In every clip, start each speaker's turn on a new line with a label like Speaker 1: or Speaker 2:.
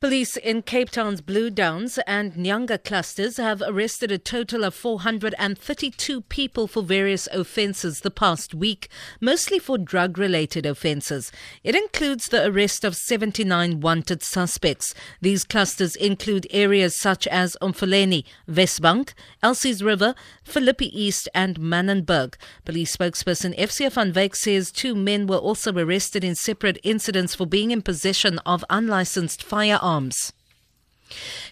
Speaker 1: Police in Cape Town's Blue Downs and Nyanga clusters have arrested a total of 432 people for various offences the past week, mostly for drug related offences. It includes the arrest of 79 wanted suspects. These clusters include areas such as Umfuleni, Westbank, Elsie's River, Philippi East, and Manenberg. Police spokesperson FCA van Wyk says two men were also arrested in separate incidents for being in possession of unlicensed firearms arms.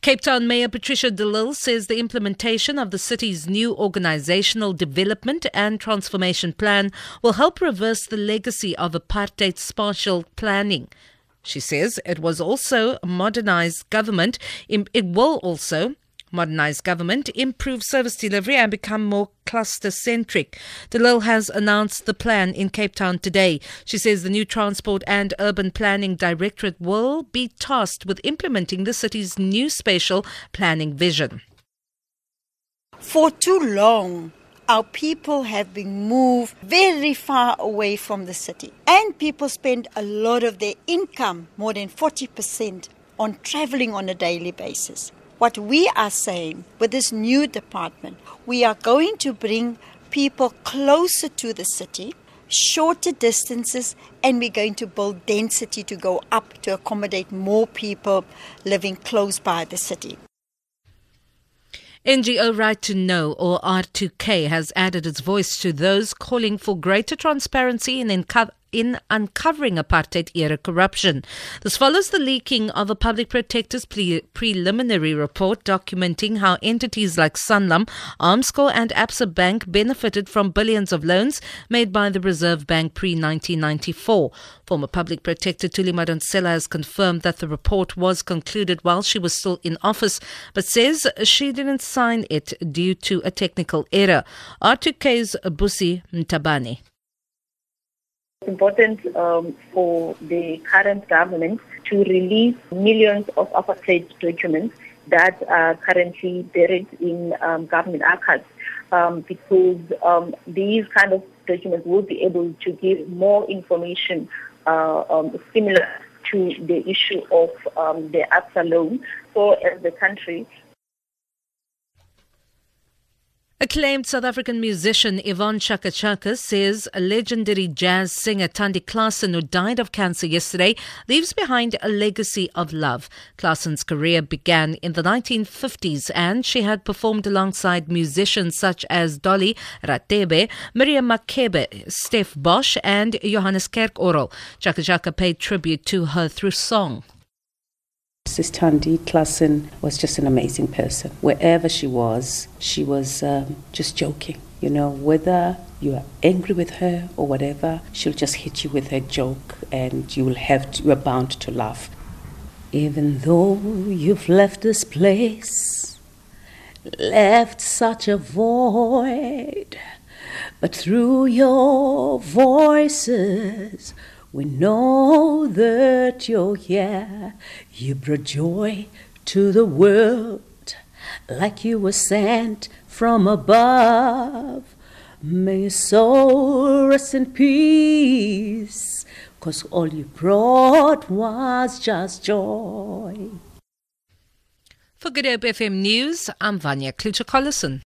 Speaker 1: Cape Town Mayor Patricia de Lille says the implementation of the city's new organizational development and transformation plan will help reverse the legacy of apartheid spatial planning. She says it was also a modernized government. It will also modernize government, improve service delivery, and become more cluster centric. De Lille has announced the plan in Cape Town today. She says the new Transport and Urban Planning Directorate will be tasked with implementing the city's new spatial planning vision.
Speaker 2: For too long, our people have been moved very far away from the city. And people spend a lot of their income, more than 40%, on traveling on a daily basis. What we are saying with this new department, we are going to bring people closer to the city, shorter distances, and we're going to build density to go up to accommodate more people living close by the city.
Speaker 1: NGO Right to Know, or R2K, has added its voice to those calling for greater transparency in in uncovering apartheid era corruption. This follows the leaking of a public protector's pre- preliminary report documenting how entities like Sanlam, Armscor, and Absa Bank benefited from billions of loans made by the Reserve Bank pre 1994. Former public protector Thuli Madonsela has confirmed that the report was concluded while she was still in office, but says she didn't sign it due to a technical error. R2K's Busi Mtabane.
Speaker 3: It's important um, for the current government to release millions of apartheid documents that are currently buried in um, government archives um, because um, these kind of documents will be able to give more information uh, um, similar to the issue of um, the Absa loan. So as the country,
Speaker 1: Acclaimed South African musician Yvonne Chaka Chaka says legendary jazz singer Thandi Klaasen, who died of cancer yesterday, leaves behind a legacy of love. Klaasen's career began in the 1950s and she had performed alongside musicians such as Dolly Rathebe, Miriam Makeba, Stef Bos, and Johannes Kerkorrel. Chaka Chaka paid tribute to her through song.
Speaker 4: Sis Thandi Klaasen was just an amazing person. Wherever she was, she was um, just joking. You know, whether you are angry with her or whatever, she'll just hit you with her joke and you will have to, you are bound to laugh. Even though you've left this place, left such a void, but through your voices, we know that you're here. You brought joy to the world like you were sent from above. May your soul rest in peace, cause all you brought was just joy.
Speaker 1: For Good Hope FM News, I'm Vanya Klucher-Collison.